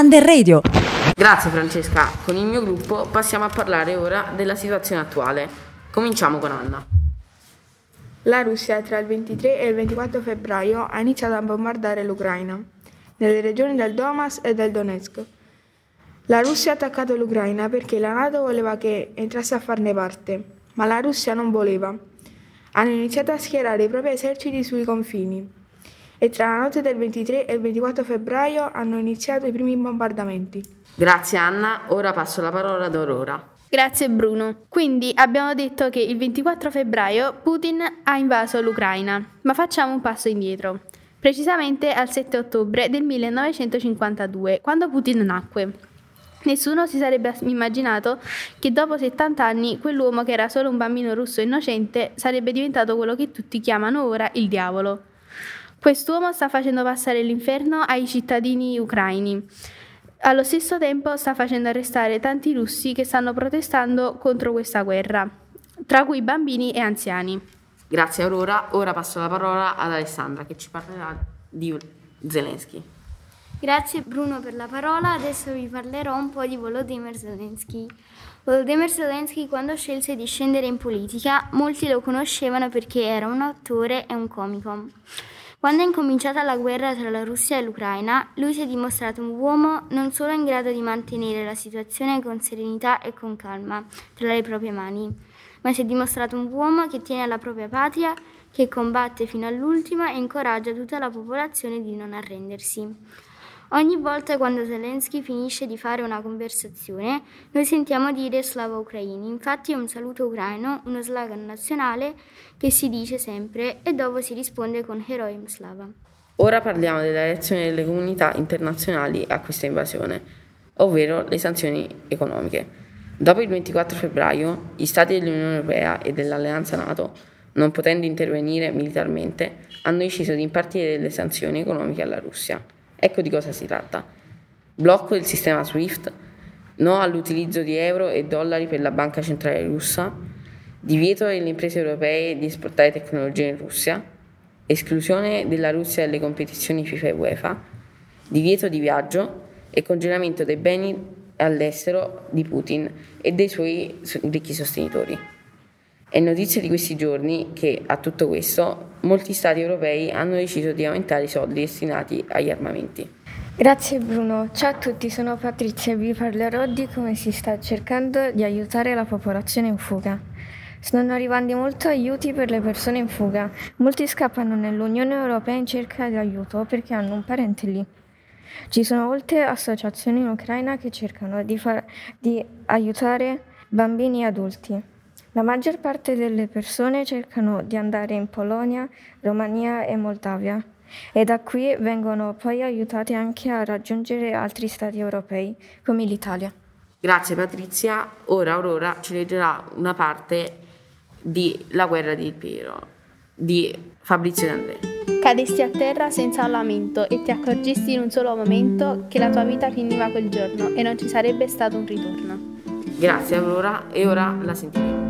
Under Radio. Grazie Francesca, con il mio gruppo passiamo a parlare ora della situazione attuale. Cominciamo con Anna. La Russia tra il 23 e il 24 febbraio ha iniziato a bombardare l'Ucraina, nelle regioni del Donbass e del Donetsk. La Russia ha attaccato l'Ucraina perché la Nato voleva che entrasse a farne parte, ma la Russia non voleva. Hanno iniziato a schierare i propri eserciti sui confini e tra la notte del 23 e il 24 febbraio hanno iniziato i primi bombardamenti. Grazie Anna, ora passo la parola ad Aurora. Grazie Bruno. Quindi abbiamo detto che il 24 febbraio Putin ha invaso l'Ucraina, ma facciamo un passo indietro. Precisamente al 7 ottobre del 1952, quando Putin nacque. Nessuno si sarebbe immaginato che dopo 70 anni quell'uomo che era solo un bambino russo innocente sarebbe diventato quello che tutti chiamano ora il diavolo. Quest'uomo sta facendo passare l'inferno ai cittadini ucraini. Allo stesso tempo sta facendo arrestare tanti russi che stanno protestando contro questa guerra, tra cui bambini e anziani. Grazie Aurora, ora passo la parola ad Alessandra che ci parlerà di Zelensky. Grazie Bruno per la parola, adesso vi parlerò un po' di Volodymyr Zelensky. Volodymyr Zelensky quando scelse di scendere in politica, molti lo conoscevano perché era un attore e un comico. Quando è incominciata la guerra tra la Russia e l'Ucraina, lui si è dimostrato un uomo non solo in grado di mantenere la situazione con serenità e con calma tra le proprie mani, ma si è dimostrato un uomo che tiene alla propria patria, che combatte fino all'ultimo e incoraggia tutta la popolazione di non arrendersi. Ogni volta quando Zelensky finisce di fare una conversazione, noi sentiamo dire Slava Ucraini. Infatti è un saluto ucraino, uno slogan nazionale che si dice sempre e dopo si risponde con Heroim Slava. Ora parliamo della reazione delle comunità internazionali a questa invasione, ovvero le sanzioni economiche. Dopo il 24 febbraio, gli Stati dell'Unione Europea e dell'Alleanza NATO, non potendo intervenire militarmente, hanno deciso di impartire delle sanzioni economiche alla Russia. Ecco di cosa si tratta. Blocco del sistema SWIFT, no all'utilizzo di euro e dollari per la banca centrale russa, divieto delle imprese europee di esportare tecnologie in Russia, esclusione della Russia dalle competizioni FIFA e UEFA, divieto di viaggio e congelamento dei beni all'estero di Putin e dei suoi ricchi sostenitori. È notizia di questi giorni che, a tutto questo, molti stati europei hanno deciso di aumentare i soldi destinati agli armamenti. Grazie Bruno, ciao a tutti, sono Patrizia e vi parlerò di come si sta cercando di aiutare la popolazione in fuga. Stanno arrivando molti aiuti per le persone in fuga. Molti scappano nell'Unione Europea in cerca di aiuto perché hanno un parente lì. Ci sono molte associazioni in Ucraina che cercano di, far, di aiutare bambini e adulti. La maggior parte delle persone cercano di andare in Polonia, Romania e Moldavia e da qui vengono poi aiutati anche a raggiungere altri stati europei, come l'Italia. Grazie Patrizia. Ora Aurora ci leggerà una parte di La guerra di Piero di Fabrizio D'Andrea. Cadesti a terra senza un lamento e ti accorgesti in un solo momento che la tua vita finiva quel giorno e non ci sarebbe stato un ritorno. Grazie Aurora e ora la sentiremo.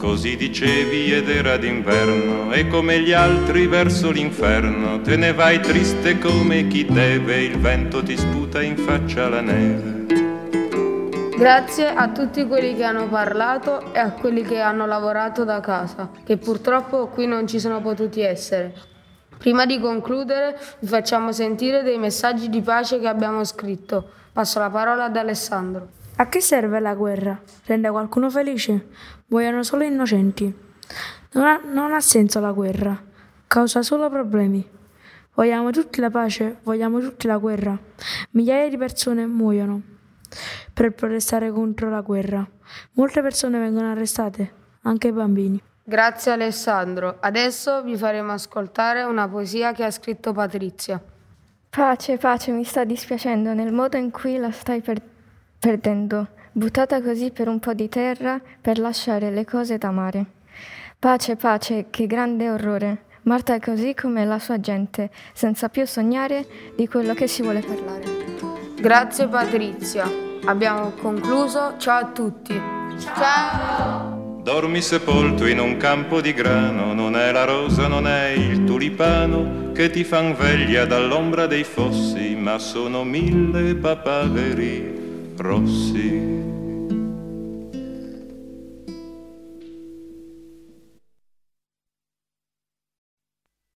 Così dicevi ed era d'inverno e come gli altri verso l'inferno te ne vai triste come chi deve, il vento ti sputa in faccia la neve. Grazie a tutti quelli che hanno parlato e a quelli che hanno lavorato da casa, che purtroppo qui non ci sono potuti essere. Prima di concludere vi facciamo sentire dei messaggi di pace che abbiamo scritto. Passo la parola ad Alessandro. A che serve la guerra? Rende qualcuno felice? Muoiono solo innocenti. Non ha, non ha senso la guerra, causa solo problemi. Vogliamo tutti la pace, vogliamo tutti la guerra. Migliaia di persone muoiono per protestare contro la guerra. Molte persone vengono arrestate, anche bambini. Grazie Alessandro. Adesso vi faremo ascoltare una poesia che ha scritto Patrizia. Pace, pace, mi sta dispiacendo nel modo in cui la stai per perdendo, buttata così per un po' di terra per lasciare le cose da mare. Pace, pace, che grande orrore. Marta è così come la sua gente, senza più sognare di quello che si vuole parlare. Grazie Patrizia. Abbiamo concluso. Ciao a tutti. Dormi sepolto in un campo di grano, non è la rosa, non è il tulipano che ti fan veglia dall'ombra dei fossi, ma sono mille papaveri rossi.